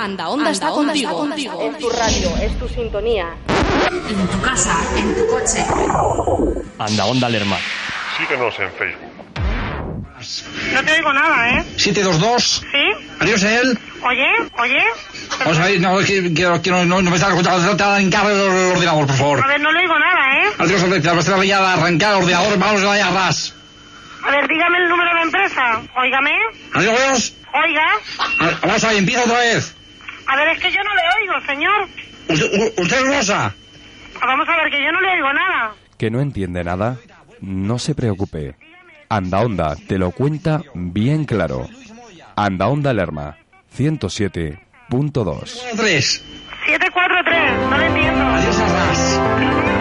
Anda Onda está contigo. Es tu radio, es tu sintonía. En tu casa, en tu coche. Anda Onda Lerma. Síguenos en Facebook. No te oigo nada, ¿eh? 722. ¿Sí? Adiós, él. Oye, oye. Vamos a ver, no, es que, quiero, quiero, no, no me está arrancar el ordenador, por favor. A ver, no le oigo nada, ¿eh? Adiós, Alberto, me está ya arrancar el ordenador, vamos a a ras. A ver, dígame el número de empresa. Óigame. Adiós, adiós. Oiga. A- Vamos a ver, empieza otra vez. A ver, es que yo no le oigo, señor. Usted, usted es Rosa. Vamos a ver, que yo no le oigo nada. ¿Que no entiende nada? No se preocupe. Anda Onda te lo cuenta bien claro. Anda Onda Lerma. 107.2. Tres. 743, no le entiendo. Adiós, a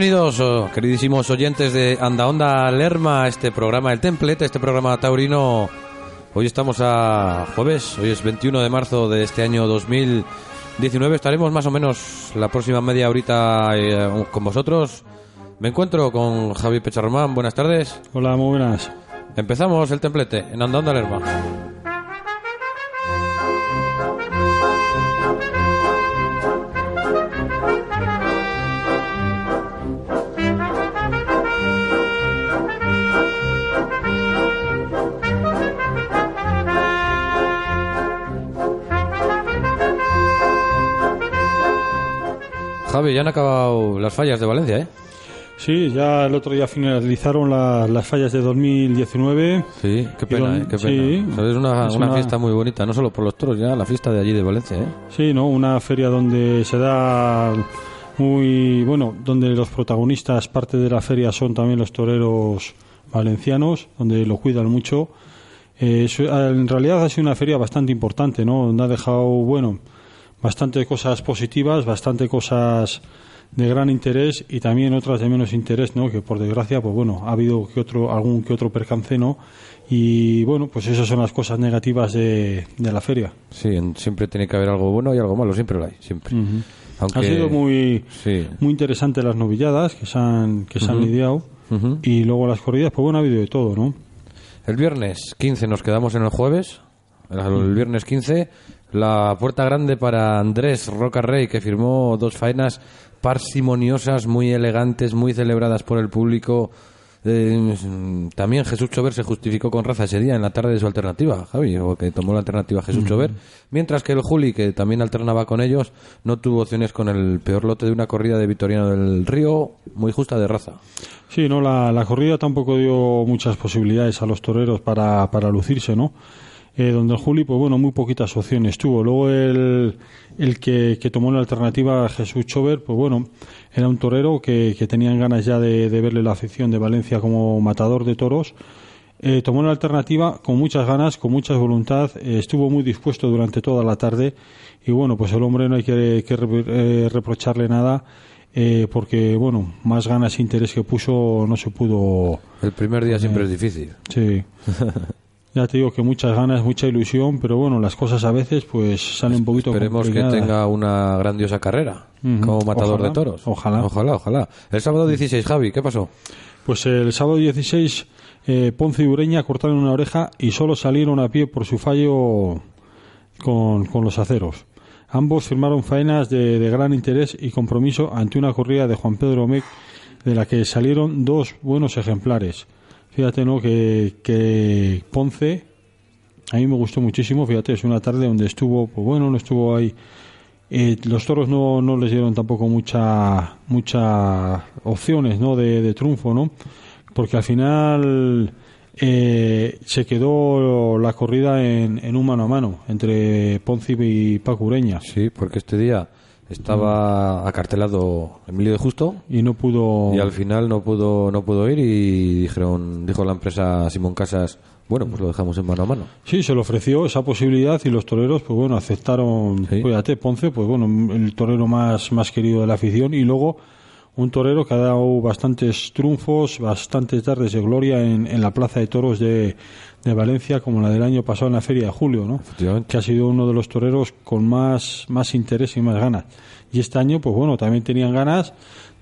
Bienvenidos, oh, queridísimos oyentes de Anda Onda Lerma, este programa El Templete, este programa taurino. Hoy estamos a jueves, hoy es 21 de marzo de este año 2019. Estaremos más o menos la próxima media horita eh, con vosotros. Me encuentro con Javi Pecharromán, buenas tardes. Hola, muy buenas. Empezamos el templete en Anda Onda Lerma. Javi, ya han acabado las fallas de Valencia, ¿eh? Sí, ya el otro día finalizaron la- las fallas de 2019. Sí, qué pena, ¿eh? qué sí, pena. Una, es una una- fiesta muy bonita, no solo por los toros, ya la fiesta de allí de Valencia, ¿eh? Sí, ¿no? Una feria donde se da muy... Bueno, donde los protagonistas, parte de la feria, son también los toreros valencianos, donde lo cuidan mucho. Eh, en realidad ha sido una feria bastante importante, ¿no? Donde ha dejado, bueno, bastante cosas positivas, bastante cosas de gran interés y también otras de menos interés, ¿no? Que por desgracia, pues bueno, ha habido que otro, algún que otro percance, ¿no? Y bueno, pues esas son las cosas negativas de, de la feria. Sí, siempre tiene que haber algo bueno y algo malo, siempre lo hay, siempre. Aunque, Ha sido muy, Sí. muy interesante las novilladas que se han, que se han Ujú. lidiado Ujú. y luego las corridas, pues bueno, ha habido de todo, ¿no? El viernes 15 nos quedamos en el jueves. El, el viernes 15, la puerta grande para Andrés Roca Rey, que firmó dos faenas parsimoniosas, muy elegantes, muy celebradas por el público. Eh, también Jesús Chover se justificó con raza ese día en la tarde de su alternativa, Javi, o que tomó la alternativa Jesús Chover. Mientras que el Juli, que también alternaba con ellos, no tuvo opciones con el peor lote de una corrida de Vitoriano del Río, muy justa de raza. Sí, no, la, la corrida tampoco dio muchas posibilidades a los toreros para, para lucirse, ¿no? Eh, donde el Juli, pues bueno, muy poquitas opciones tuvo. Luego el, el que, que tomó la alternativa, Jesús Chover, pues bueno, era un torero que, que tenían ganas ya de, de verle la afición de Valencia como matador de toros. Eh, tomó la alternativa con muchas ganas, con mucha voluntad, eh, estuvo muy dispuesto durante toda la tarde y bueno, pues el hombre no hay que, eh, reprocharle nada eh, porque bueno, más ganas e interés que puso no se pudo. El primer día siempre es difícil. Sí. Ya te digo que muchas ganas, mucha ilusión, pero bueno, las cosas a veces pues salen un poquito Esperemos que tenga una grandiosa carrera como matador Ojalá, de toros. ojalá. Ojalá, ojalá. El sábado 16, Javi, ¿qué pasó? Pues el sábado 16, eh, Ponce y Ureña cortaron una oreja y solo salieron a pie por su fallo con, con los aceros. Ambos firmaron faenas de, de gran interés y compromiso ante una corrida de Juan Pedro Mec, de la que salieron dos buenos ejemplares. Fíjate, ¿no? Que, que Ponce, a mí me gustó muchísimo, fíjate, es una tarde donde estuvo, pues bueno, no estuvo ahí. Eh, los toros no, no les dieron tampoco mucha muchas opciones ¿no? de, de triunfo, ¿no? Porque al final eh, se quedó la corrida en, en un mano a mano entre Ponce y Paco Ureña Sí, porque este día estaba acartelado Emilio de Justo y no pudo. y al final no pudo no pudo ir y dijeron dijo la empresa Simón Casas bueno pues lo dejamos en mano a mano Sí, se le ofreció esa posibilidad y los toreros, pues bueno, aceptaron. Sí. Fíjate, Ponce, pues bueno, el torero más, más querido de la afición y luego un torero que ha dado bastantes triunfos, bastantes tardes de gloria en, en la Plaza de Toros de, de Valencia, como la del año pasado en la Feria de Julio, ¿no? Que ha sido uno de los toreros con más, más interés y más ganas. Y este año, pues bueno, también tenían ganas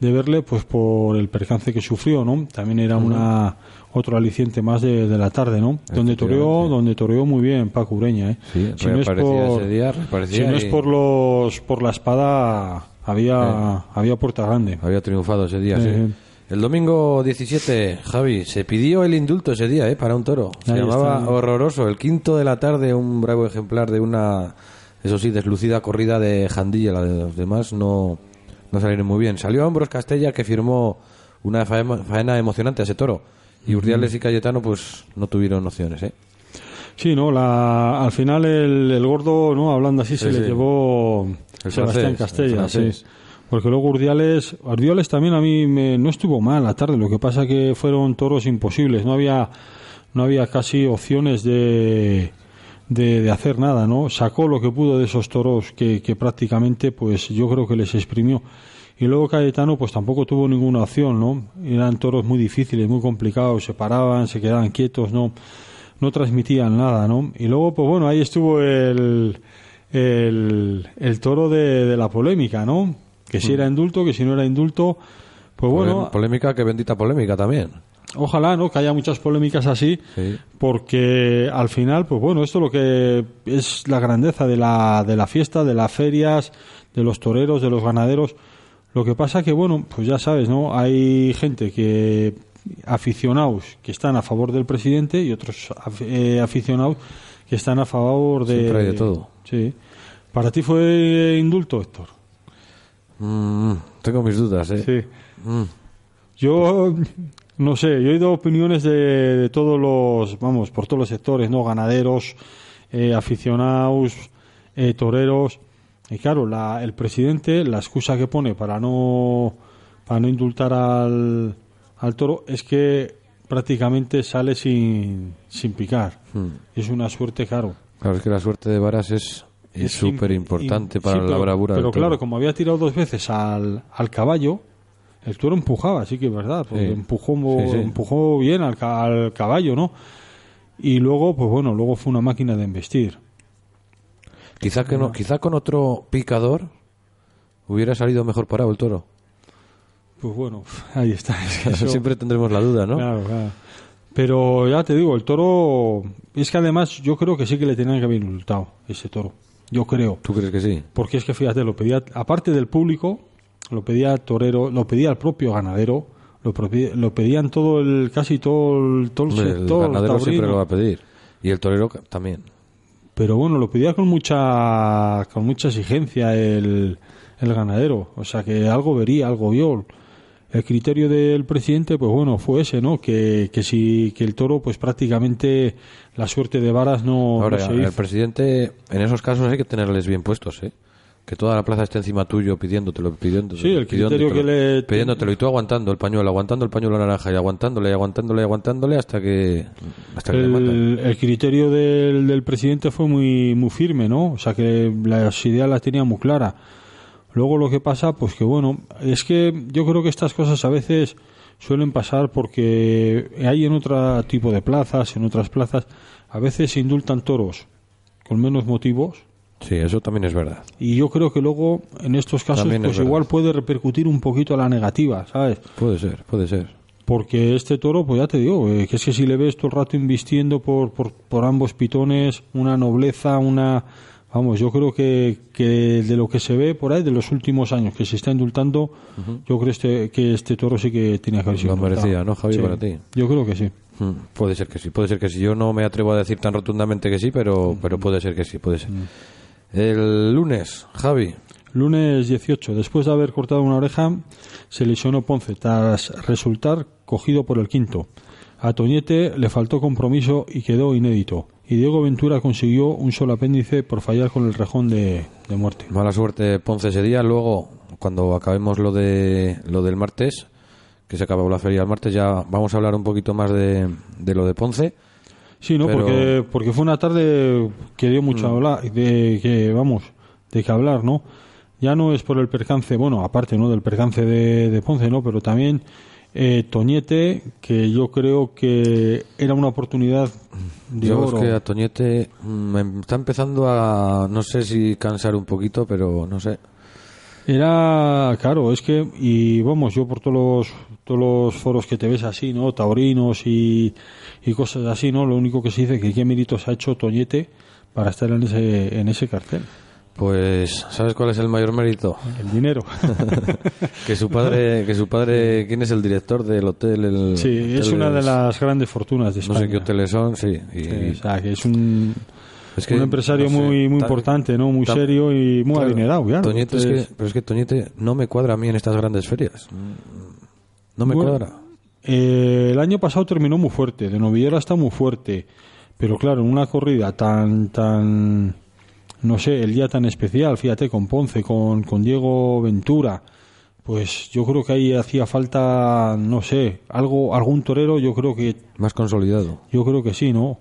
de verle, pues por el percance que sufrió, ¿no? También era una otro aliciente más de, de la tarde, ¿no? Donde toreó, donde toreó muy bien Paco Ureña, ¿eh? Sí, si no es reaparecía por, ese día, reaparecía si no es por los por la espada había había puerta grande. había triunfado ese día sí. Sí. el domingo 17 Javi se pidió el indulto ese día eh, para un toro. Se Ahí llamaba está. horroroso el quinto de la tarde un bravo ejemplar de una eso sí deslucida corrida de Jandilla. La de los demás no no salieron muy bien. Salió Ambros Castella que firmó una faena, faena emocionante a ese toro. Y Urdiales y Cayetano pues no tuvieron opciones eh. Sí, no, la, al final el, el gordo, no, hablando así, se Sí, le llevó El Sebastián francés, Castella, el francés. sí. Porque luego Urdiales, Urdiales también a mí me, no estuvo mal la tarde, lo que pasa que fueron toros imposibles, no había, no había casi opciones de, de, de hacer nada, ¿no? Sacó lo que pudo de esos toros que, que prácticamente, pues yo creo que les exprimió. Y luego Cayetano, pues tampoco tuvo ninguna opción, ¿no? Eran toros muy difíciles, muy complicados, se paraban, se quedaban quietos, ¿no? No transmitían nada, ¿no? Y luego, pues bueno, ahí estuvo el, el, el toro de, de la polémica, ¿no? Que si era indulto, que si no era indulto, pues bueno, Polé- polémica que bendita polémica también ojalá, ¿no? Que haya muchas polémicas así, Sí. porque al final, pues bueno, esto lo que es la grandeza de la, de la fiesta, de las ferias, de los toreros, de los ganaderos. Lo que pasa que, bueno, pues ya sabes, ¿no? Hay gente que, aficionados que están a favor del presidente y otros eh, aficionados que están a favor de... Siempre hay de todo. Sí. ¿Para ti fue indulto, Héctor? Mm, tengo mis dudas eh Sí. Mm. Yo no sé, yo he oído opiniones de, de todos los, vamos, por todos los sectores, ¿no? Ganaderos, eh, aficionados, eh, toreros. Y claro, la, el presidente, la excusa que pone para no, para no indultar al, al toro es que prácticamente sale sin, sin picar. Es una suerte, claro. Claro, es que la suerte de Varas es es súper importante im- para sí, la bravura Pero del claro, como había tirado dos veces al, al caballo, el toro empujaba, sí que es verdad, porque Sí. empujó, Sí, sí. empujó bien al, al caballo, ¿no? Y luego, pues bueno, luego fue una máquina de embestir. Quizá, que no, quizá con otro picador hubiera salido mejor parado el toro. Pues bueno, ahí está. Eso- Siempre tendremos la duda, ¿no? Claro, claro. Pero ya te digo, el toro, es que además yo creo que sí que le tenían que haber indultado ese toro. Yo creo. ¿Tú crees que sí? Porque es que fíjate, lo pedía, aparte del público, lo pedía el torero, lo pedía el propio ganadero, lo, lo pedían todo el, casi todo el, todo el Hombre, el sector ganadero siempre lo va a pedir. Y el torero también. Pero bueno, lo pedía con mucha, con mucha exigencia el, el ganadero. O sea que algo vería, algo vio. El criterio del presidente, pues bueno, fue ese, ¿no? Que, que si, que el toro, pues prácticamente la suerte de varas no, Ahora, no se el hizo. presidente, en esos casos hay que tenerles bien puestos, ¿eh? Que toda la plaza esté encima tuyo pidiéndotelo, pidiéndotelo. Sí, el criterio que le- Pidiéndotelo y tú aguantando el pañuelo, aguantando el pañuelo naranja y aguantándole, y aguantándole, y aguantándole hasta que, hasta que le el, el criterio del, del presidente fue muy muy firme, ¿no? O sea que las ideas las tenía muy claras. Luego lo que pasa, pues que bueno, es que yo creo que estas cosas a veces suelen pasar porque hay en otro tipo de plazas, en otras plazas, a veces se indultan toros con menos motivos Sí, eso también es verdad. y yo creo que luego en estos casos También pues verdad. igual puede repercutir un poquito a la negativa, ¿sabes? Puede ser, puede ser. Porque este toro, pues ya te digo, eh, que es que si le ves todo el rato invistiendo por, por, por ambos pitones, una nobleza, una... Vamos, yo creo que, que de lo que se ve por ahí, de los últimos años que se está indultando, yo creo este, que este toro sí que tenía que haber sido Lo indultado. merecía, ¿no, Javi, Sí, para ti? Yo creo que sí. Mm, Puede ser que sí, puede ser que sí. Yo no me atrevo a decir tan rotundamente que sí, pero, pero puede ser que sí, puede ser. El lunes, Javi. Lunes 18, después de haber cortado una oreja, se lesionó Ponce tras resultar cogido por el quinto. A Toñete le faltó compromiso y quedó inédito. Y Diego Ventura consiguió un solo apéndice por fallar con el rejón de, de muerte. Mala suerte Ponce ese día. Luego, cuando acabemos lo de lo del martes, que se acabó la feria el martes, ya vamos a hablar un poquito más de, de lo de Ponce. Sí, ¿no? Pero- Porque, porque fue una tarde que dio mucho a hablar, de que, vamos, de que hablar, ¿no? Ya no es por el percance, bueno, aparte, ¿no? Del percance de, de Ponce, ¿no? Pero también eh, Toñete, que yo creo que era una oportunidad de Yo oro. es que a Toñete mm, me está empezando a, no sé si cansar un poquito, pero no sé. Era, claro, es que, y vamos, yo por todos los, todos los foros que te ves así, ¿no? Taurinos y, y cosas así, ¿no? Lo único que se dice que qué méritos ha hecho Toñete para estar en ese, en ese cartel. Pues, ¿sabes cuál es el mayor mérito? El dinero. que su padre, que su padre, ¿quién es el director del hotel? El Sí, es una de las grandes fortunas de No España. sé qué hoteles son, sí. y- Sí, o sea, que es un, es que, un empresario no sé, muy muy tan- importante, ¿no? Muy tan- serio y muy claro, adinerado, claro. Toñete es que, pero es que Toñete no me cuadra a mí en estas grandes ferias. No me Bueno, cuadra. eh, el año pasado terminó muy fuerte, de novillera está muy fuerte, pero claro, en una corrida tan, tan, no sé, el día tan especial, fíjate, con Ponce, con, con Diego Ventura, pues yo creo que ahí hacía falta, no sé, algo, algún torero, yo creo que Más consolidado. Yo creo que sí, ¿no?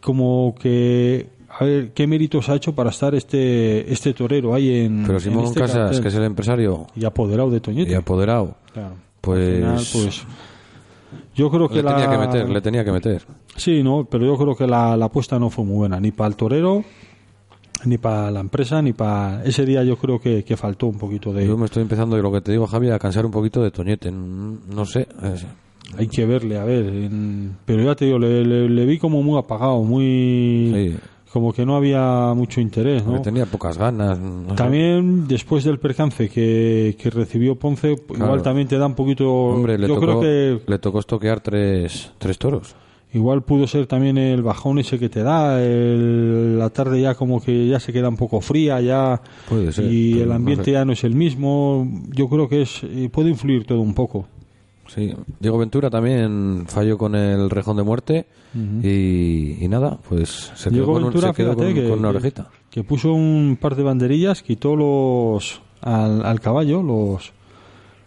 Como que a ver qué méritos ha hecho para estar este este torero ahí en Pero en Simón este Casas, cartel. que es el empresario y apoderado de Toñete. y apoderado, Claro. pues, final, pues yo creo que le la tenía que meter, le tenía que meter. Sí, no, pero yo creo que la, la apuesta no fue muy buena, ni para el torero, ni para la empresa, ni para ese día yo creo que, que faltó un poquito de Yo me estoy empezando, lo que te digo, Javi, a cansar un poquito de Toñete. Mm, No sé. hay que verle, a ver, en- pero ya te digo, le, le- le vi como muy apagado, muy Sí. como que no había mucho interés, ¿no? tenía pocas ganas. no sé. También después del percance que, que recibió Ponce, igual también te da un poquito. Hombre, le yo tocó, creo que le tocó estoquear tres, tres toros. Igual pudo ser también el bajón ese que te da, el- la tarde ya como que ya se queda un poco fría, ya Puede ser, y el no ambiente sé. ya no es el mismo. Yo creo que es puede influir todo un poco. Sí. Diego Ventura también falló con el rejón de muerte. y, y nada, pues se quedó, Diego con, un- se quedó con, que, con una que- orejita. que puso un par de banderillas, quitó los al, al caballo, los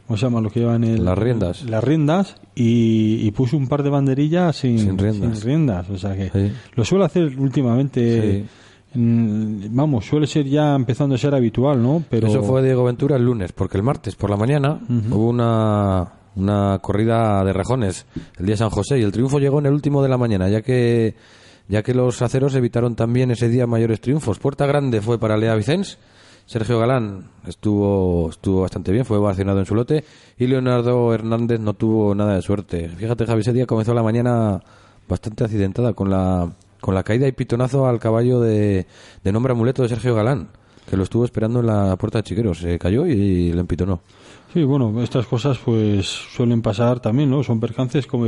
¿cómo se llama? Lo que llevan el, Las riendas. Las riendas y, y puso un par de banderillas sin, Sin riendas. sin riendas, o sea que Sí. lo suele hacer últimamente. Vamos, suele ser ya empezando a ser habitual, ¿no? Pero Eso fue Diego Ventura el lunes, porque el martes por la mañana hubo una, una corrida de rejones el día de San José y el triunfo llegó en el último de la mañana, ya que ya que los aceros evitaron también ese día mayores triunfos. Puerta grande fue para Lea Vicens, Sergio Galán estuvo estuvo bastante bien, fue vacionado en su lote y Leonardo Hernández no tuvo nada de suerte. Fíjate, Javi, ese día comenzó la mañana bastante accidentada con la con la caída y pitonazo al caballo de, de nombre amuleto de Sergio Galán, que lo estuvo esperando en la puerta de Chiqueros. Se cayó y le empitonó. Sí, bueno, estas cosas pues suelen pasar también, ¿no? Son percances como,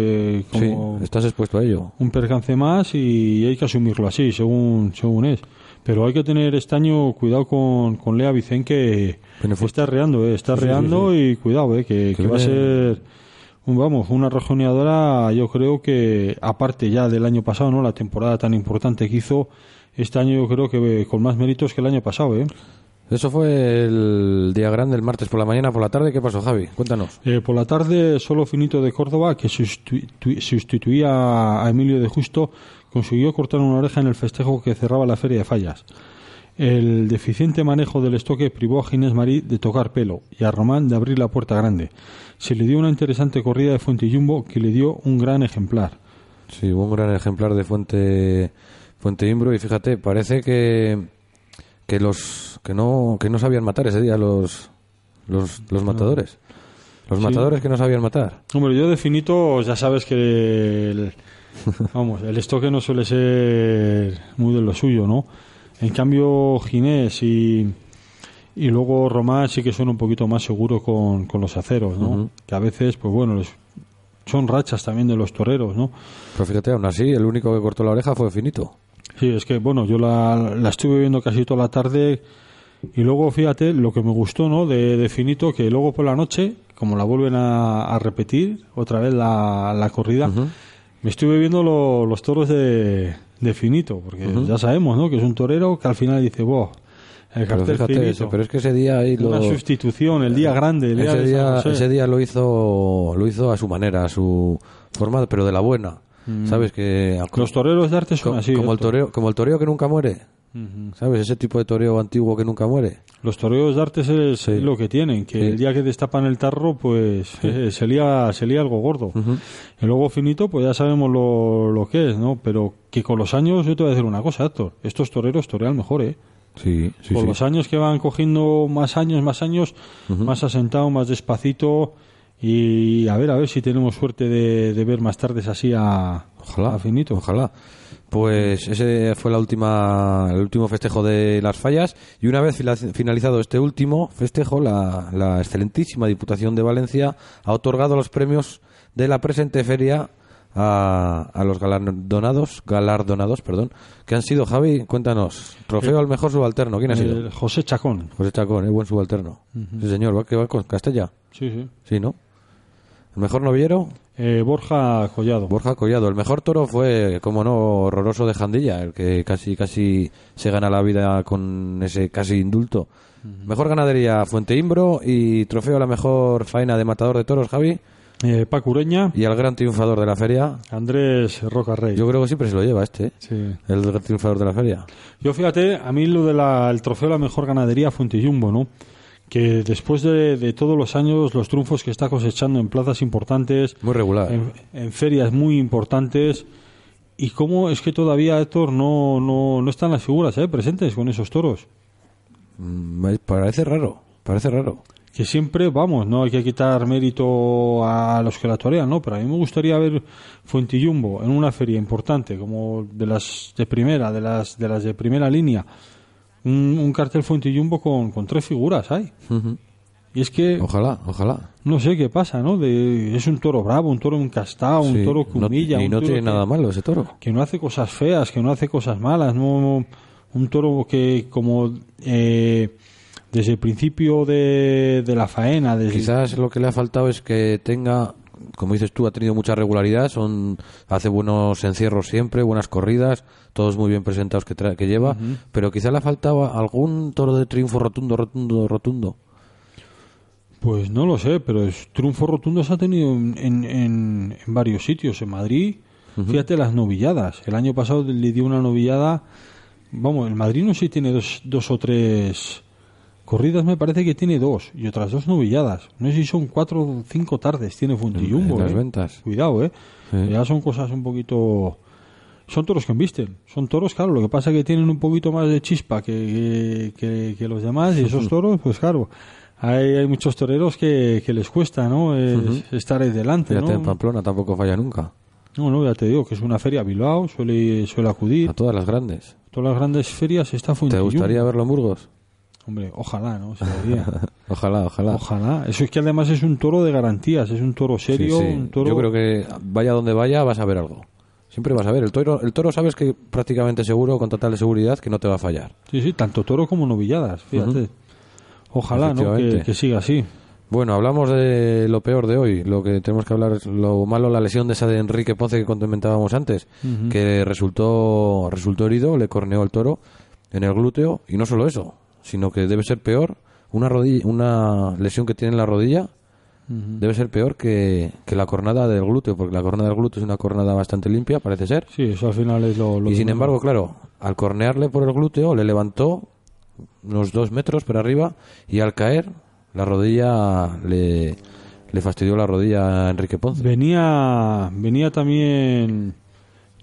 como Sí, estás expuesto a ello. un percance más y hay que asumirlo así, según según es. Pero hay que tener este año cuidado con, con Lea Vicen que está reando, eh, está Sí, sí, reando y cuidado, eh, que, que va a ser un, vamos, una rejoneadora, yo creo que aparte ya del año pasado, ¿no? La temporada tan importante que hizo este año yo creo que eh, con más méritos que el año pasado, ¿eh? Eso fue el día grande, el martes por la mañana, por la tarde. ¿Qué pasó, Javi? Cuéntanos. Eh, por la tarde, solo Finito de Córdoba, que sustitu- sustituía a Emilio de Justo, consiguió cortar una oreja en el festejo que cerraba la Feria de Fallas. El deficiente manejo del estoque privó a Ginés Marí de tocar pelo y a Román de abrir la puerta grande. Se le dio una interesante corrida de Fuente Jumbo que le dio un gran ejemplar. Sí, hubo un gran ejemplar de Fuente Fuente Imbro y fíjate, parece que que los que no que no sabían matar ese día los los, los matadores. Los Sí. matadores que no sabían matar. Hombre, yo de Finito ya sabes que el, vamos, el estoque no suele ser muy de lo suyo, ¿no? En cambio, Ginés y, y luego Román sí que son un poquito más seguros con, con los aceros, ¿no? Ujú. Que a veces, pues bueno, les- son rachas también de los toreros, ¿no? Pero fíjate, aún así, el único que cortó la oreja fue Finito. Sí, es que, bueno, yo la, la estuve viendo casi toda la tarde y luego, fíjate, lo que me gustó, ¿no? De, de Finito, que luego por la noche, como la vuelven a, a repetir otra vez la, la corrida, Me estuve viendo lo- los toros de, de Finito, porque ya sabemos, ¿no? Que es un torero que al final dice, wow, el Pero cartel Finito. pero es que ese día ahí lo... Una sustitución, el día grande, el día ese día, ese día lo hizo lo hizo a su manera, a su forma, pero de la buena. ¿Sabes que Los toreros de arte son co- así. como el toreo, como el toreo que nunca muere. ¿Sabes? Ese tipo de toreo antiguo que nunca muere. Los toreros de arte es, Sí. lo que tienen, que Sí. el día que destapan el tarro, pues eh, se, lía, se lía algo gordo. Y luego finito, pues ya sabemos lo, lo que es, ¿no? Pero que con los años, yo te voy a decir una cosa, Héctor, estos toreros torean mejor, ¿eh? Sí, sí, con sí. los años que van cogiendo más años, más años, más asentado, más despacito. Y a ver, a ver si tenemos suerte de, de ver más tardes así a, Ojalá, a finito. Ojalá. Pues ese fue la última, el último festejo de las fallas y una vez finalizado este último festejo, la, la excelentísima Diputación de Valencia ha otorgado los premios de la presente feria a, a los galardonados, galardonados, perdón, que han sido Javi, cuéntanos, trofeo al mejor subalterno, ¿quién ha sido? El José Chacón. José Chacón, ¿eh? buen subalterno. Sí, señor, ¿va que va con Castella? Sí, sí. Sí, ¿no? El mejor novillero, Eh, Borja Collado. Borja Collado. El mejor toro fue, como no, horroroso de Jandilla, el que casi casi se gana la vida con ese casi indulto. Mejor ganadería Fuente Imbro y trofeo a la mejor faena de matador de toros, Javi. Eh, Paco Ureña. Y al gran triunfador de la feria. Andrés Roca Rey. Yo creo que siempre se lo lleva este, ¿eh? Sí. el gran triunfador de la feria. Yo fíjate, a mí lo del trofeo a la mejor ganadería Fuente Jumbo, ¿no? Que después de, de todos los años, los triunfos que está cosechando en plazas importantes, Muy regular. en, en ferias muy importantes, y cómo es que todavía, Héctor, no, no, no están las figuras ¿eh? presentes con esos toros. Mm, Parece raro, parece raro. Que siempre, vamos, no hay que quitar mérito a los que la torean, ¿no? Pero a mí me gustaría ver Fuente Jumbo en una feria importante, como de las de primera, de las de, las de primera línea. Un, un cartel Fuente Jumbo con, con tres figuras hay. Y es que Ojalá, ojalá. no sé qué pasa, ¿no? De, es un toro bravo, un toro encastado, un toro que no- humilla, y un no toro tiene que- nada malo ese toro. que no hace cosas feas, que no hace cosas malas, no un toro que como eh, desde el principio de, de la faena, desde Quizás lo que le ha faltado es que tenga, como dices tú, ha tenido mucha regularidad, son hace buenos encierros siempre, buenas corridas, todos muy bien presentados que, tra- que lleva, pero quizás le ha faltado algún toro de triunfo rotundo, rotundo, rotundo. Pues no lo sé, pero es, triunfos rotundos ha tenido en, en- en- en varios sitios. En Madrid, fíjate las novilladas. El año pasado le dio una novillada. Vamos, el Madrid no sé si tiene dos, dos o tres corridas, me parece que tiene dos. Y otras dos novilladas. No sé si son cuatro o cinco tardes. Tiene Funtillumbo. en las ¿eh? ventas. Cuidado, ¿eh? Sí. Ya son cosas un poquito. Son toros que embisten. Son toros, claro. Lo que pasa es que tienen un poquito más de chispa que, que, que los demás. Y esos toros, pues claro. Hay, hay muchos toreros que, que les cuesta, ¿no? Es- Estar ahí delante, Fíjate, en ¿no? Pamplona tampoco falla nunca, No, no, ya te digo que es una feria Bilbao, suele, suele acudir. a todas las grandes. Todas las grandes ferias está ¿Te Fuentillumbo. gustaría verlo en Burgos? Hombre, ojalá, ¿no? Se. Ojalá, ojalá. ojalá. Eso es que además es un toro de garantías, es un toro Sí, serio, sí. un toro... Yo creo que vaya donde vaya vas a ver algo. Siempre vas a ver. El toro, el toro sabes que prácticamente seguro, con total seguridad, que no te va a fallar. Sí, sí, tanto toro como novilladas, fíjate. Ojalá, ¿no? Que siga así. Bueno, hablamos de lo peor de hoy. Lo que tenemos que hablar es lo malo, la lesión de esa de Enrique Ponce que comentábamos antes, que resultó, resultó herido, le corneó el toro en el glúteo. Y no solo eso, sino que debe ser peor una, rodilla, una lesión que tiene en la rodilla. Debe ser peor que, que la cornada del glúteo, porque la cornada del glúteo es una cornada bastante limpia, parece ser. Sí, eso al final es lo... lo Y sin embargo, claro, al cornearle por el glúteo, le levantó unos dos metros para arriba y al caer, la rodilla le, le fastidió la rodilla a Enrique Ponce. Venía, venía también...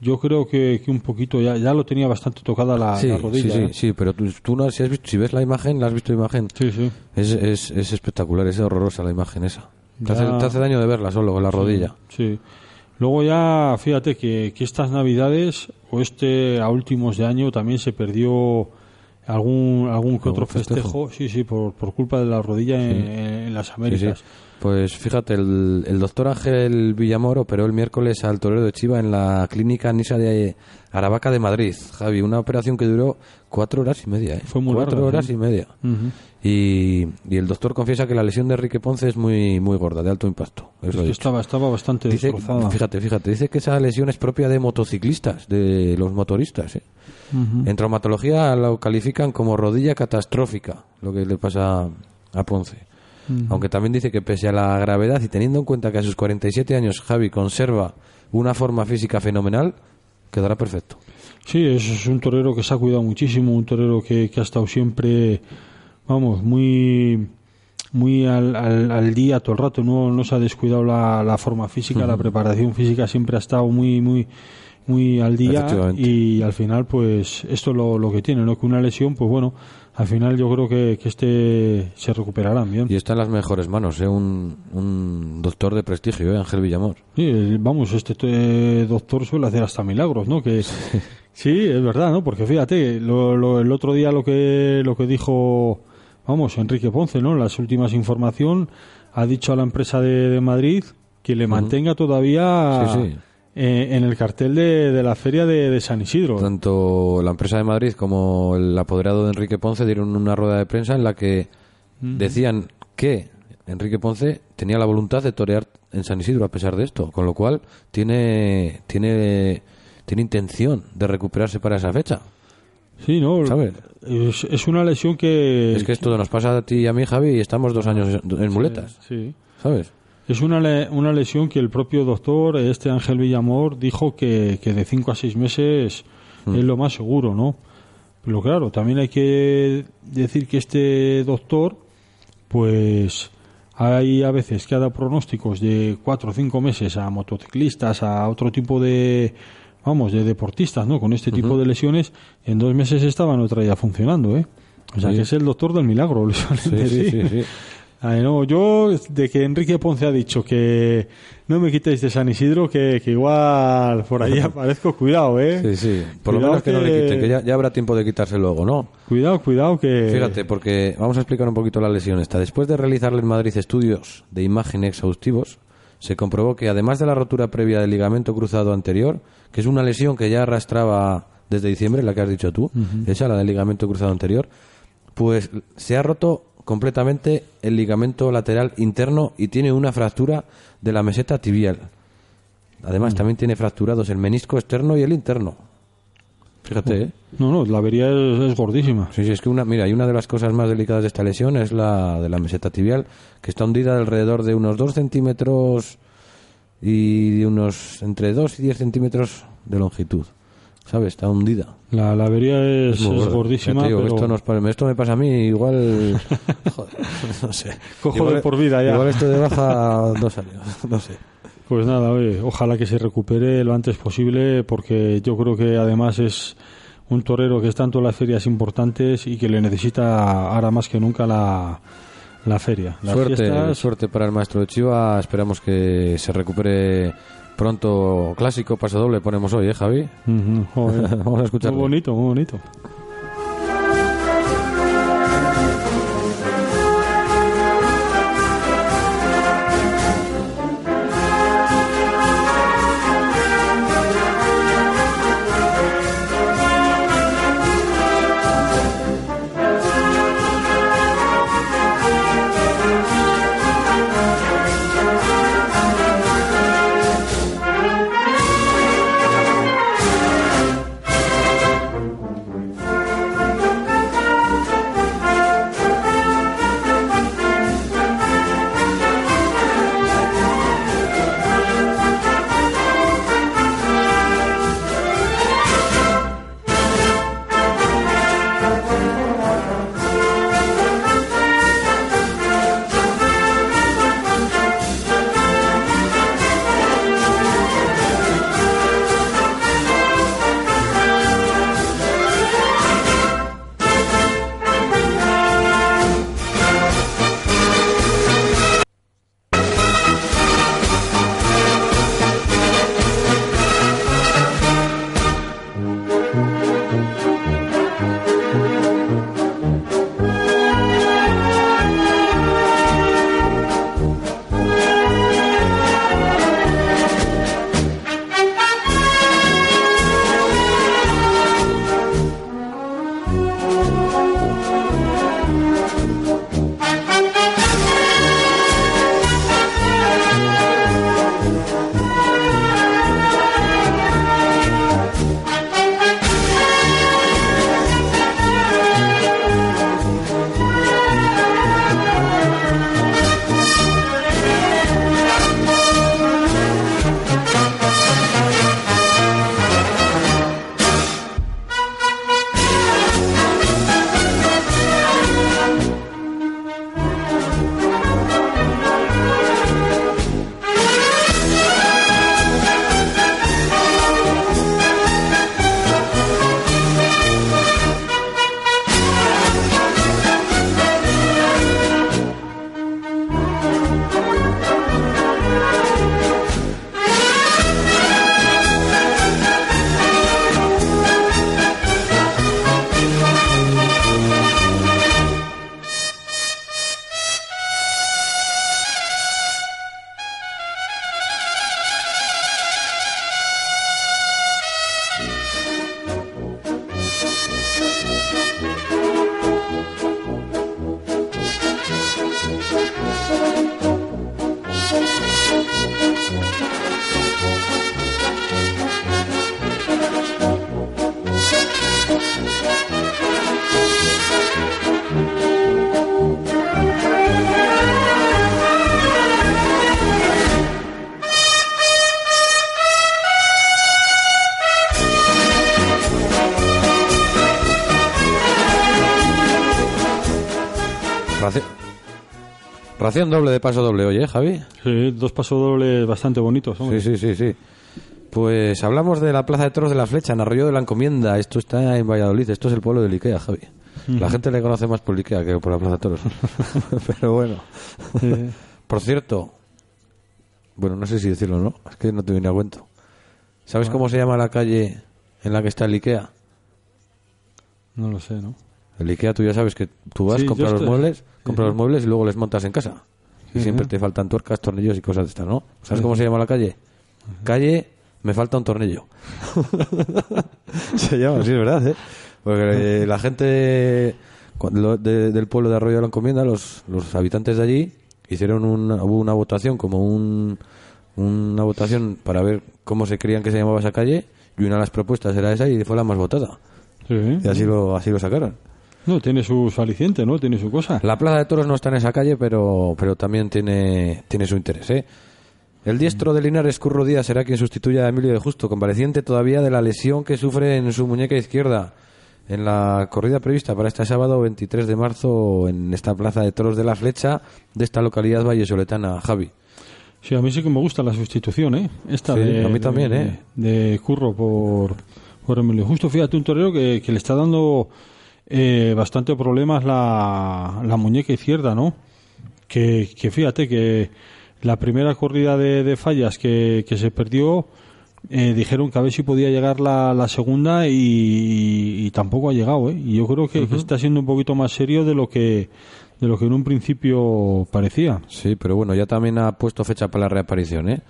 Yo creo que, que un poquito, ya, ya lo tenía bastante tocada la, sí, la rodilla. sí, sí, ¿eh? sí, pero tú, tú no, si, has visto, si ves la imagen, la has visto la imagen, Sí, sí. es, es, es espectacular, es horrorosa la imagen esa. Te hace, te hace daño de verla solo con la rodilla. Sí. Luego ya, fíjate que, que estas navidades o este a últimos de año también se perdió algún algún que ¿Algún otro festejo? festejo, sí, sí, por, por culpa de la rodilla en, en las Américas. Sí, Pues fíjate, el, el doctor Ángel Villamor operó el miércoles al torero de Chiva en la clínica Nisa de Aravaca de Madrid. Javi, una operación que duró cuatro horas y media. ¿eh? Fue muy cuatro larga, horas ¿sí? y media. Y, y el doctor confiesa que la lesión de Enrique Ponce es muy, muy gorda, de alto impacto. Es que estaba, estaba bastante Dice, destrozada. fíjate, fíjate, dice que esa lesión es propia de motociclistas, de los motoristas. ¿eh? En traumatología lo califican como rodilla catastrófica, lo que le pasa a Ponce. Aunque también dice que pese a la gravedad y teniendo en cuenta que a sus 47 años Javi conserva una forma física fenomenal, quedará perfecto. Sí, es, un torero que se ha cuidado muchísimo, un torero que, que ha estado siempre, vamos, muy muy al, al, al día todo el rato, no, no se ha descuidado la, la forma física, la preparación física siempre ha estado muy, muy muy al día. Y al final pues esto es lo, lo que tiene, ¿no? Que una lesión, pues bueno, al final yo creo que, que este se recuperarán bien. Y está en las mejores manos, ¿eh? un, un doctor de prestigio, ¿eh? Ángel Villamor. Sí, vamos, este eh, doctor suele hacer hasta milagros, ¿no? Que sí, es verdad, ¿no? Porque fíjate, lo, lo- el otro día lo que lo que dijo, vamos, Enrique Ponce, ¿no? Las últimas información ha dicho a la empresa de, de Madrid que le mantenga todavía Sí, sí. Eh, en el cartel de, de la feria de, de San Isidro. Tanto la empresa de Madrid como el apoderado de Enrique Ponce dieron una rueda de prensa en la que decían que Enrique Ponce tenía la voluntad de torear en San Isidro a pesar de esto, con lo cual tiene tiene tiene intención de recuperarse para esa fecha. Sí, ¿no? ¿Sabes? Es, es una lesión que Es que esto nos pasa a ti y a mí, Javi, y estamos dos años en muletas, Sí. ¿sabes? Es una, le- una lesión que el propio doctor, este Ángel Villamor, dijo que, que de 5 a 6 meses es lo más seguro, ¿no? Pero claro, también hay que decir que este doctor, pues hay a veces que ha dado pronósticos de 4 o 5 meses a motociclistas, a otro tipo de, vamos, de deportistas, ¿no? Con este tipo de lesiones, en dos meses estaban otra ya funcionando, ¿eh? O sea, Sí. que es el doctor del milagro, sí, sí. Ay, no, yo, de que Enrique Ponce ha dicho que no me quitéis de San Isidro, que, que igual por ahí aparezco, cuidado, ¿eh? Sí, sí. Por lo menos que, no le quiten, que ya, ya habrá tiempo de quitarse luego, ¿no? Cuidado, cuidado, que... Fíjate, porque vamos a explicar un poquito la lesión esta. Después de realizarle en Madrid estudios de imagen exhaustivos, se comprobó que además de la rotura previa del ligamento cruzado anterior, que es una lesión que ya arrastraba desde diciembre, la que has dicho tú, esa, la del ligamento cruzado anterior, pues se ha roto completamente el ligamento lateral interno y tiene una fractura de la meseta tibial. Además, también tiene fracturados el menisco externo y el interno. Fíjate, ¿eh? No, no, la avería es, es gordísima. Sí, sí, es que una, mira, y una de las cosas más delicadas de esta lesión es la de la meseta tibial, que está hundida alrededor de unos 2 centímetros y de unos entre 2 y 10 centímetros de longitud. ¿Sabes? Está hundida. La, la avería es, gordísima, digo, pero esto, nos pa- esto me pasa a mí, igual... joder, no sé. Cojo Igual- de por vida ya. Igual esto de baja dos años, no sé. pues nada, oye, ojalá que se recupere lo antes posible, porque yo creo que además es un torero que está en todas las ferias importantes y que le necesita ahora más que nunca la, la feria. Las Suerte, fiestas- suerte para el maestro de Chiva. Esperamos que se recupere pronto. Clásico, paso doble ponemos hoy, ¿eh, Javi? Joder. Vamos a escucharlo. Muy bonito, muy bonito. Ración doble de paso doble, oye, Javi. Sí, dos pasos dobles bastante bonitos. hombre. Sí, sí, sí, sí. Pues hablamos de la Plaza de Toros de la Flecha, en Arroyo de la Encomienda. Esto está en Valladolid, esto es el pueblo del Ikea, Javi. La gente le conoce más por el Ikea que por la Plaza de Toros. Pero bueno. Sí. Por cierto, bueno, no sé si decirlo o no, es que no te viene a cuento. ¿Sabes cómo se llama la calle en la que está el Ikea? No lo sé, ¿no? El Ikea tú ya sabes que tú vas, Sí, compras los muebles, compras sí. los muebles y luego les montas en casa. Y siempre te faltan tuercas, tornillos y cosas de estas, ¿no? ¿Sabes cómo se llama la calle? Calle Me falta un tornillo. se llama así, es verdad, ¿eh? Porque eh, la gente cuando lo- de- del pueblo de Arroyo de la Encomienda, los, los habitantes de allí, hicieron una, hubo una votación, como un, una votación para ver cómo se creían que se llamaba esa calle, y una de las propuestas era esa y fue la más votada. Sí. Y así lo, así lo sacaron. No, tiene su aliciente, ¿no? Tiene su cosa. La Plaza de Toros no está en esa calle, pero, pero también tiene, tiene su interés. ¿eh? El diestro de Linares Curro Díaz será quien sustituya a Emilio de Justo, convaleciente todavía de la lesión que sufre en su muñeca izquierda en la corrida prevista para este sábado 23 de marzo en esta Plaza de Toros de la Flecha de esta localidad vallesoletana, Javi. Sí, a mí sí que me gusta la sustitución, ¿eh? Esta Sí, de, a mí también, de- ¿eh? De Curro por, por Emilio. Justo, fíjate, un torero que, que le está dando eh, bastante problemas la, la muñeca izquierda, ¿no? Que, que fíjate que la primera corrida de, de fallas que, que se perdió, eh, dijeron que a ver si podía llegar la, la segunda y, y tampoco ha llegado, ¿eh? Y yo creo que, que está siendo un poquito más serio de lo que de lo que en un principio parecía. Sí, pero bueno, ya también ha puesto fecha para la reaparición, ¿eh?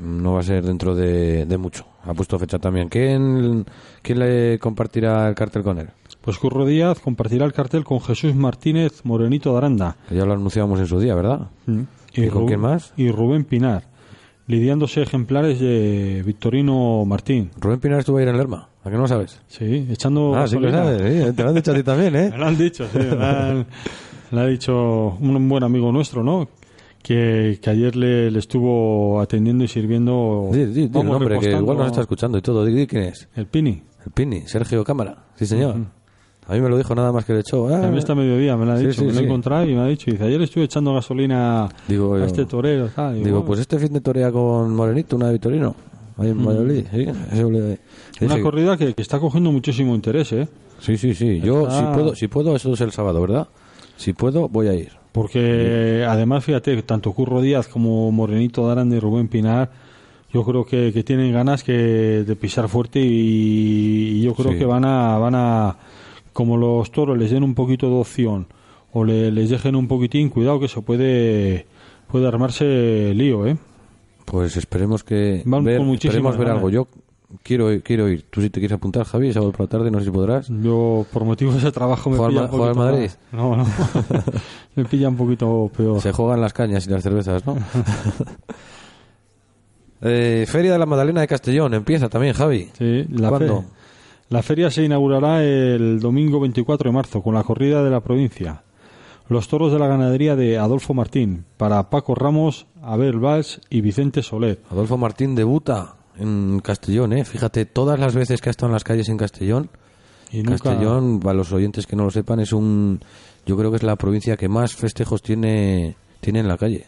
No va a ser dentro de, de mucho. Ha puesto fecha también. ¿Quién, ¿Quién le compartirá el cartel con él? Pues Curro Díaz compartirá el cartel con Jesús Martínez Morenito de Aranda. Que ya lo anunciamos en su día, ¿verdad? ¿Y con quién más? Y Rubén Pinar, lidiándose ejemplares de Victorino Martín. Rubén Pinar estuvo ayer en Lerma. ¿A qué no lo sabes? Sí, echando ah, sí que gasolina. sabes. sí, Te lo han dicho a ti también, ¿eh? Me lo han dicho, sí. me lo ha dicho un buen amigo nuestro, ¿no? Que, que ayer le, le estuvo atendiendo y sirviendo. Di el vamos, nombre, que igual nos está escuchando y todo. Di quién es. El Pini. El Pini, Sergio Cámara. Sí, señor. A mí me lo dijo nada más que le echó. Ah, A mí esta mediodía me lo ha Sí, dicho, sí, me lo he encontrado y me ha dicho, dice, ayer estuve echando gasolina Digo, a yo- este torero. Digo, Digo, bueno, pues este fin de torea con Morenito, una de Vitorino. Ahí en Valladolid. Sí, eso le- una corrida que, que está cogiendo muchísimo interés, ¿eh? Sí, sí, sí. Yo, si puedo, si puedo, eso es el sábado, ¿verdad? Si puedo, voy a ir. Porque además, fíjate, tanto Curro Díaz como Morenito de Aranda y Rubén Pinar, yo creo que, que tienen ganas que de pisar fuerte y, y yo creo que van a, van a, como los toros les den un poquito de opción o le- les dejen un poquitín, cuidado que se puede, puede armarse lío, ¿eh? Pues esperemos que Van ver, esperemos ver ganas. algo. Yo quiero, ir- quiero ir. Tú si te quieres apuntar, Javi, sábado por la tarde, no sé si podrás. Yo, por motivos de trabajo, me ¿Juega al pilla un poquito Madrid? No, no. me pilla un poquito peor. Se juegan las cañas y las cervezas, ¿no? Eh, Feria de la Magdalena de Castellón, empieza también, Javi. Sí, la, ¿Cuándo? fe- la feria se inaugurará el domingo 24 de marzo con la corrida de la provincia. Los toros de la ganadería de Adolfo Martín para Paco Ramos, Abel Valls y Vicente Soler. Adolfo Martín debuta en Castellón, ¿eh? Fíjate, todas las veces que ha estado en las calles en Castellón, Y nunca- Castellón, para los oyentes que no lo sepan, es un... Yo creo que es la provincia que más festejos tiene, tiene en la calle.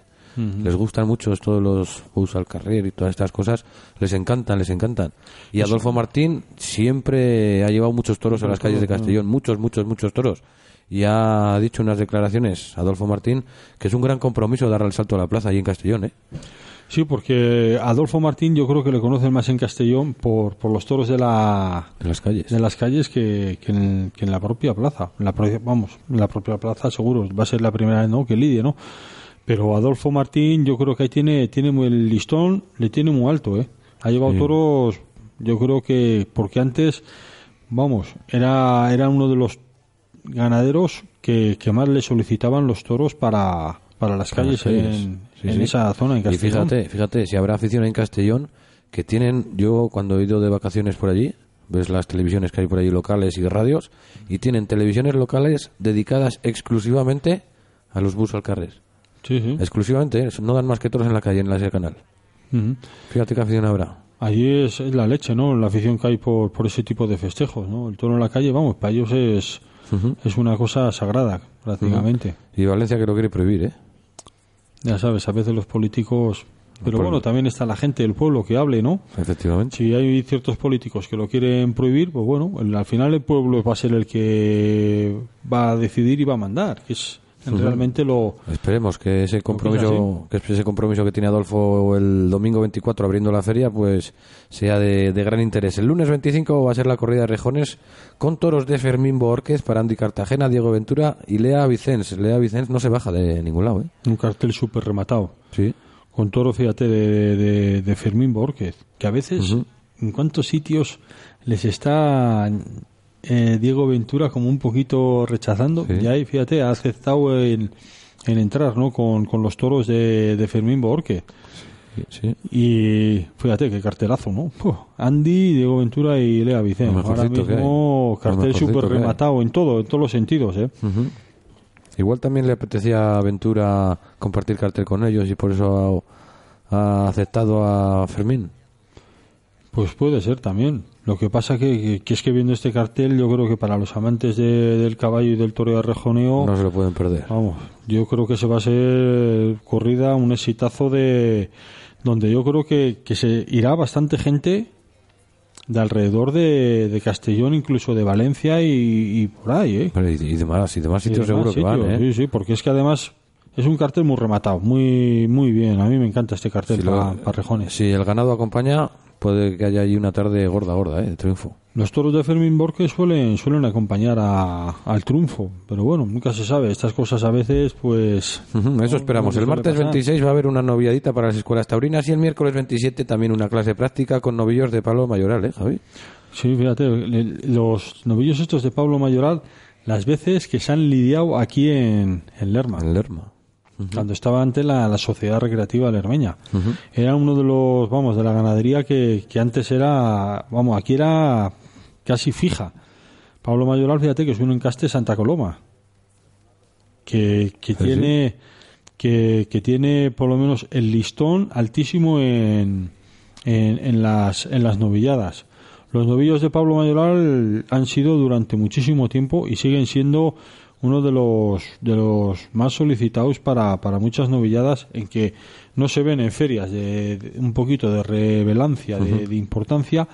Les gustan mucho todos los bus al carrer y todas estas cosas. Les encantan, les encantan. Y Adolfo Martín siempre ha llevado muchos toros a las calles de Castellón. Muchos, muchos, muchos toros. Y ha dicho unas declaraciones, Adolfo Martín, que es un gran compromiso dar el salto a la plaza ahí en Castellón, ¿eh? Sí, porque Adolfo Martín yo creo que le conocen más en Castellón por, por los toros de la En las calles. de las calles que, que en, que en la propia plaza. En la vamos, en la propia plaza seguro. Va a ser la primera vez ¿no? que lidie, ¿no? Pero Adolfo Martín yo creo que ahí tiene, tiene muy- el listón, le tiene muy alto, ¿eh? Ha llevado Sí. toros, yo creo que, porque antes, vamos, era, era uno de los ganaderos que, que más le solicitaban los toros para, para las Para calles, las calles. en, Sí, en sí. esa zona, en Y Castellón. fíjate, fíjate, si habrá afición en Castellón que tienen, yo cuando he ido de vacaciones por allí, ves las televisiones que hay por allí locales y radios, y tienen televisiones locales dedicadas exclusivamente a los bus al carrer. Sí, sí. Exclusivamente, ¿eh? no dan más que toros en la calle, en la ese canal. Fíjate qué afición habrá. Allí es, la leche, ¿no? La afición que hay por, por ese tipo de festejos, ¿no? El toro en la calle, vamos, para ellos es, es una cosa sagrada, prácticamente. Y Valencia que lo quiere prohibir, ¿eh? Ya sabes, a veces los políticos... Pero bueno, también está la gente del pueblo que hable, ¿no? Efectivamente. Si hay ciertos políticos que lo quieren prohibir, pues bueno, al final el pueblo va a ser el que va a decidir y va a mandar, que es realmente lo... Esperemos que ese compromiso, que ese compromiso que tiene Adolfo el domingo 24 abriendo la feria, pues sea de, de gran interés. El lunes 25 va a ser la corrida de rejones con toros de Fermín Borquez para Andy Cartagena, Diego Ventura y Lea Vicens. Lea Vicens no se baja de ningún lado, ¿eh? Un cartel súper rematado. Sí. Con toro, fíjate, de, de, de Fermín Borquez, que a veces, en cuántos sitios les está eh, Diego Ventura como un poquito rechazando, Sí. y ahí, fíjate, ha aceptado en entrar, ¿no? Con, con los toros de, de Fermín. Sí, sí. Y fíjate qué cartelazo, ¿no? Puh, Andy, Diego Ventura y Lea Vicente. Ahora mismo cartel súper rematado en todo, en todos los sentidos, ¿eh? Igual también le apetecía a Ventura compartir cartel con ellos y por eso ha, ha aceptado a Fermín. Pues puede ser también. Lo que pasa que, que, es que viendo este cartel, yo creo que para los amantes de- del caballo y del toro de rejoneo, No se lo pueden perder. vamos, yo creo que se va a ser corrida un exitazo de donde yo creo que, que se irá bastante gente de alrededor de, de Castellón, incluso de Valencia y, y por ahí, ¿eh? Pero y, y demás, y demás Y sitios demás seguro que van, ¿eh? Sí, sí, porque es que además es un cartel muy rematado, muy muy bien. A mí me encanta este cartel Si lo- para rejones. Si el ganado acompaña, puede que haya ahí una tarde gorda, gorda, ¿eh? De triunfo. Los toros de Fermín Borges suelen, suelen acompañar a- al triunfo, pero bueno, nunca se sabe. Estas cosas a veces, pues. Eso no- esperamos. no el martes pasar. 26 va a haber una noviadita para las escuelas taurinas y el miércoles 27 también una clase práctica con novillos de Pablo Mayoral, ¿eh, Javi? Sí, fíjate, le- los novillos estos de Pablo Mayoral, las veces que se han lidiado aquí en, en Lerma, En Lerma. Cuando estaba ante la, la Sociedad Recreativa Lermeña. Era uno de los, vamos, de la ganadería que, que antes era, vamos, aquí era casi fija. Pablo Mayoral, fíjate que es un encaste Santa Coloma, que, que Sí, tiene que, que tiene por lo menos el listón altísimo en, en, en las, en las novilladas. Los novillos de Pablo Mayoral han sido durante muchísimo tiempo y siguen siendo uno de los, de los más solicitados para, para muchas novilladas en que no se ven en ferias de, de un poquito de revelancia, de, de importancia,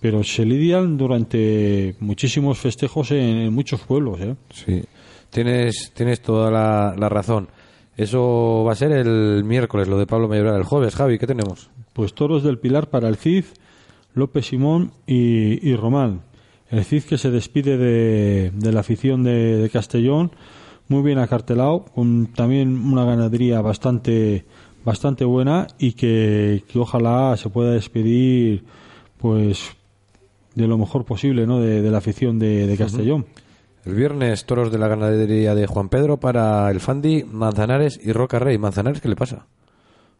pero se lidian durante muchísimos festejos en, en muchos pueblos. ¿eh? Sí. Tienes, tienes toda la, la razón. Eso va a ser el miércoles, lo de Pablo Mayoral. El jueves, Javi, ¿qué tenemos? Pues toros del Pilar para el Cid, López Simón y, y Román. El Cid que se despide de, de la afición de, de Castellón, muy bien acartelado, con también una ganadería bastante bastante buena y que, que ojalá se pueda despedir pues de lo mejor posible, ¿no? De, de la afición de, de Castellón. El viernes, toros de la ganadería de Juan Pedro para el Fandi, Manzanares y Roca Rey. ¿Manzanares qué le pasa?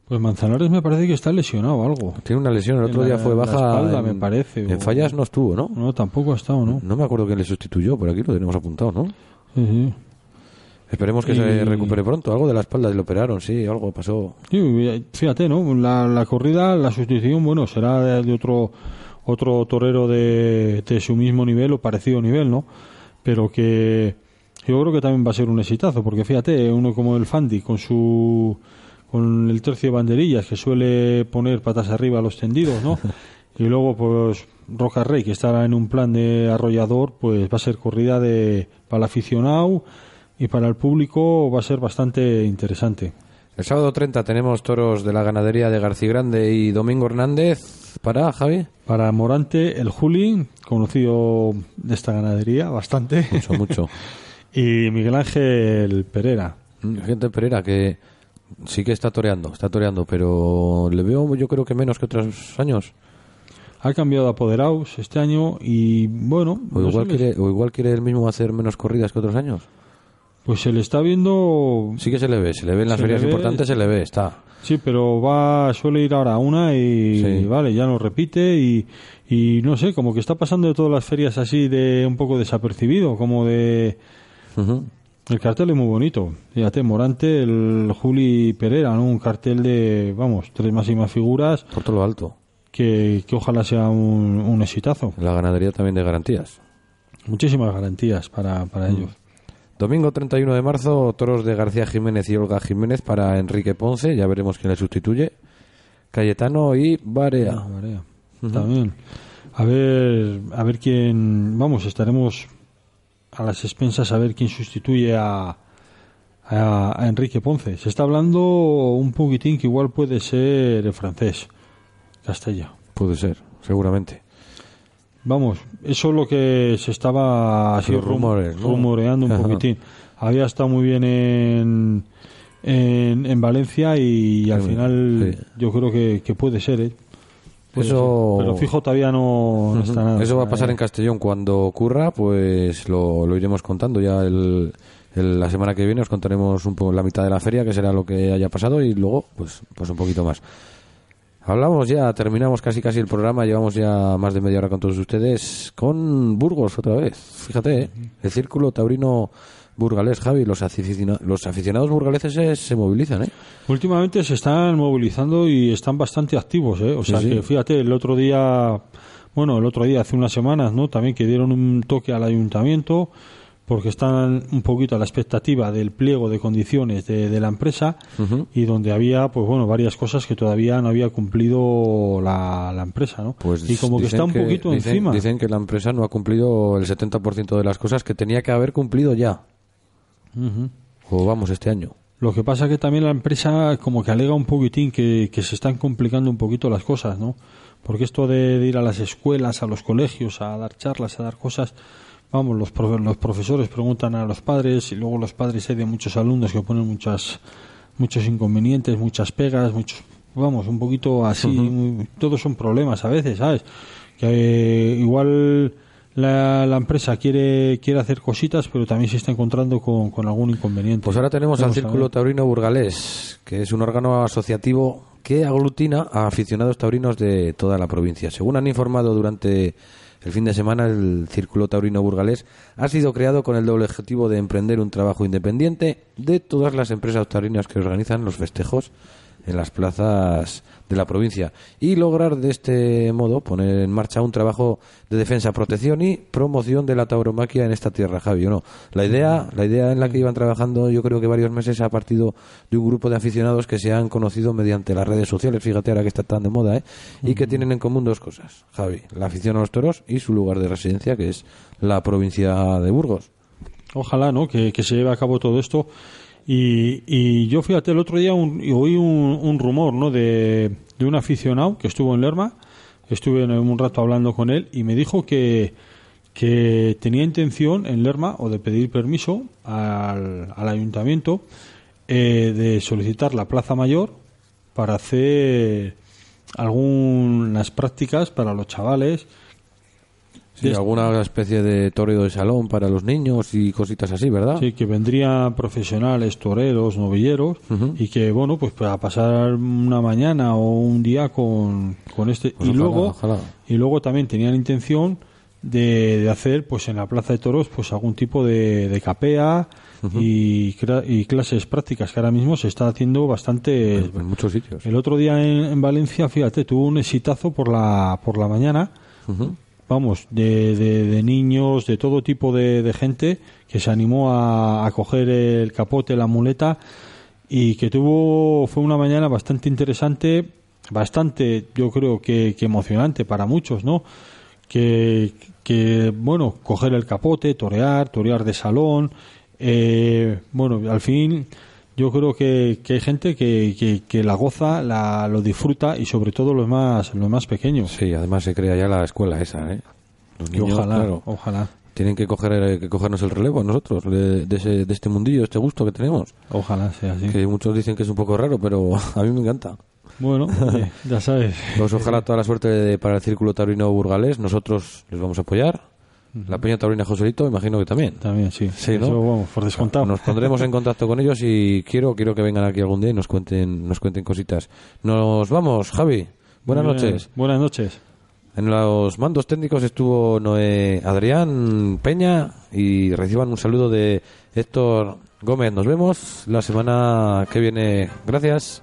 Pues Manzanares me parece que está lesionado o algo. Tiene una lesión, el otro la- día fue baja. espalda, en, me parece, En o- fallas no estuvo, ¿no? No, tampoco ha estado, ¿no? No me acuerdo quién le sustituyó, por aquí lo tenemos apuntado, ¿no? Sí, sí. Esperemos que Y- se recupere pronto. Algo de la espalda le operaron, sí, algo pasó. Sí, fíjate, ¿no? La, la corrida, la sustitución, bueno, será de, de otro otro torero de, de su mismo nivel o parecido nivel, ¿no? Pero que yo creo que también va a ser un exitazo, porque fíjate, uno como el Fandi, con su con el tercio de banderillas que suele poner patas arriba a los tendidos, ¿no? y luego, pues, Roca Rey, que estará en un plan de arrollador, pues va a ser corrida de para el aficionado y para el público va a ser bastante interesante. El sábado 30 tenemos toros de la ganadería de García Grande y Domingo Hernández. ¿Para, Javi? Para Morante, el Juli, conocido de esta ganadería bastante. Mucho, mucho. y Miguel Ángel Pereira. Gente Pereira que sí que está toreando, está toreando, pero le veo yo creo que menos que otros años. Ha cambiado de apoderados este año y bueno, O no igual, quiere, o igual quiere él mismo hacer menos corridas que otros años. pues se le está viendo. Sí que se le ve, se le ve en las ferias ve- importantes, se le ve, está. Sí, pero va suele ir ahora a una y Sí. vale, ya lo repite y, y no sé, como que está pasando de todas las ferias así de un poco desapercibido, como de Ujú. El cartel es muy bonito. Fíjate, Morante, el Juli Pereira, ¿no? Un cartel de, vamos, tres máximas figuras Por todo lo alto. que, que ojalá sea un, un exitazo. La ganadería también de garantías. Muchísimas garantías para, para ellos. Domingo 31 de marzo, toros de García Jiménez y Olga Jiménez para Enrique Ponce, ya veremos quién le sustituye. Cayetano y Barea. Ah, Varea. También. A ver, a ver quién. Vamos, estaremos a las expensas a ver quién sustituye a, a, a Enrique Ponce. Se está hablando un poquitín que igual puede ser el francés, Castella. Puede ser, seguramente. Vamos, eso es lo que se estaba así rumoreando un poquitín. Había estado muy bien en, en, en Valencia y al final sí. yo creo que, que puede ser, ¿eh? Puede Eso-. Pero fijo todavía no, está nada. Eso va a pasar en Castellón cuando ocurra, pues lo, lo iremos contando ya el, el- la semana que viene os contaremos un poco la mitad de la feria que será lo que haya pasado y luego pues pues un poquito más. Hablamos ya, terminamos casi casi el programa, llevamos ya más de media hora con todos ustedes con Burgos otra vez. Fíjate, ¿eh? el círculo taurino burgalés, Javi, los, aficionados los aficionados burgaleses se movilizan, ¿eh? Últimamente se están movilizando y están bastante activos, ¿eh? O sea sí. que fíjate, el otro día, bueno, el otro día, hace unas semanas, ¿no? También que dieron un toque al ayuntamiento porque están un poquito a la expectativa del pliego de condiciones de, de la empresa y donde había, pues bueno, varias cosas que todavía no había cumplido la, la empresa, ¿no? Pues y como que está un poquito dicen- encima. Dicen que la empresa no ha cumplido el 70% de las cosas que tenía que haber cumplido ya. Ujú. O vamos, este año. Lo que pasa que también la empresa como que alega un poquitín que, que se están complicando un poquito las cosas, ¿no? Porque esto de, de ir a las escuelas, a los colegios, a dar charlas, a dar cosas, vamos, los, profe- los profesores preguntan a los padres y luego los padres hay de muchos alumnos que ponen muchas, muchos inconvenientes, muchas pegas, muchos, vamos, un poquito así, muy- todos son problemas a veces, ¿sabes? Que eh, igual la, la empresa quiere, quiere hacer cositas, pero también se está encontrando con, con algún inconveniente. Pues ahora tenemos al Vamos Círculo. Taurino Burgalés, que es un órgano asociativo que aglutina a aficionados taurinos de toda la provincia. Según han informado durante el fin de semana, el Círculo Taurino Burgalés ha sido creado con el doble objetivo de emprender un trabajo independiente de todas las empresas taurinas que organizan los festejos en las plazas de la provincia y lograr de este modo poner en marcha un trabajo de defensa, protección y promoción de la tauromaquia en esta tierra, Javi, ¿o no? La idea, la idea en la que iban trabajando yo creo que varios meses ha partido de un grupo de aficionados que se han conocido mediante las redes sociales, fíjate ahora que está tan de moda, ¿eh? y que tienen en común dos cosas, Javi, la afición a los toros y su lugar de residencia que es la provincia de Burgos. Ojalá, ¿no? Que, que se lleve a cabo todo esto. Y, y yo, fíjate, el otro día un- y oí un, un rumor, ¿no? De, de un aficionado que estuvo en Lerma. Estuve un rato hablando con él y me dijo que, que tenía intención en Lerma o de pedir permiso al, al ayuntamiento eh, de solicitar la plaza mayor para hacer algunas prácticas para los chavales. Sí, alguna especie de toreo de salón para los niños y cositas así, ¿verdad? Sí, que vendrían profesionales, toreros, novilleros, y que, bueno, pues para pasar una mañana o un día con, con este. Pues y, ojalá, luego, ojalá. y luego también tenían intención de, de hacer, pues en la Plaza de Toros, pues algún tipo de, de capea y, clases prácticas que ahora mismo se está haciendo bastante. En, en muchos sitios. El otro día en, en Valencia, fíjate, tuvo un exitazo por la, por la mañana. Vamos, de, de- de niños, de todo tipo de, de gente que se animó a, a coger el capote, la muleta y que tuvo, fue una mañana bastante interesante, bastante, yo creo que, que emocionante para muchos, ¿no? Que, que, bueno, coger el capote, torear, torear de salón, eh, bueno, al fin yo creo que, que hay gente que, que, que la goza, la, lo disfruta y sobre todo los más, los más pequeños. Sí, además se crea ya la escuela esa, ¿eh? Los niños, ojalá, claro, ojalá, tienen que coger eh, que cogernos el relevo nosotros de, de ese- de este mundillo, este gusto que tenemos. ojalá sea así. Que muchos dicen que es un poco raro, pero a mí me encanta. Bueno, oye, ya sabes. Pues ojalá toda la suerte de- para el Círculo Taurino Burgalés. Nosotros les vamos a apoyar. La Peña Taurina Joselito, imagino que también. También, sí. Sí, ¿no? Eso, vamos, por descontado. Nos pondremos en contacto con ellos y quiero quiero que vengan aquí algún día y nos cuenten nos cuenten cositas. Nos vamos, Javi. Buenas bien. noches. Buenas noches. En los mandos técnicos estuvo Noé Adrián Peña y reciban un saludo de Héctor Gómez. Nos vemos la semana que viene. Gracias.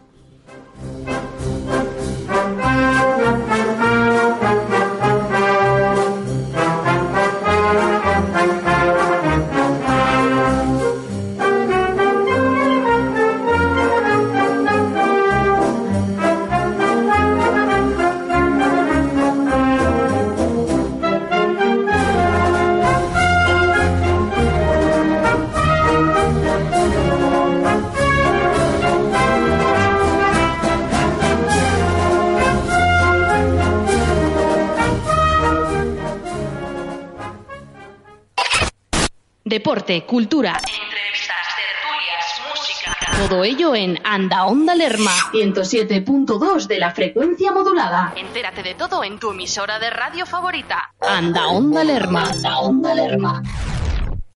Deporte, cultura, Entrevistas, tertulias, música. todo ello en Anda Onda Lerma. 107.2 de la frecuencia modulada. Entérate de todo en tu emisora de radio favorita. Anda Onda Lerma. La onda Lerma.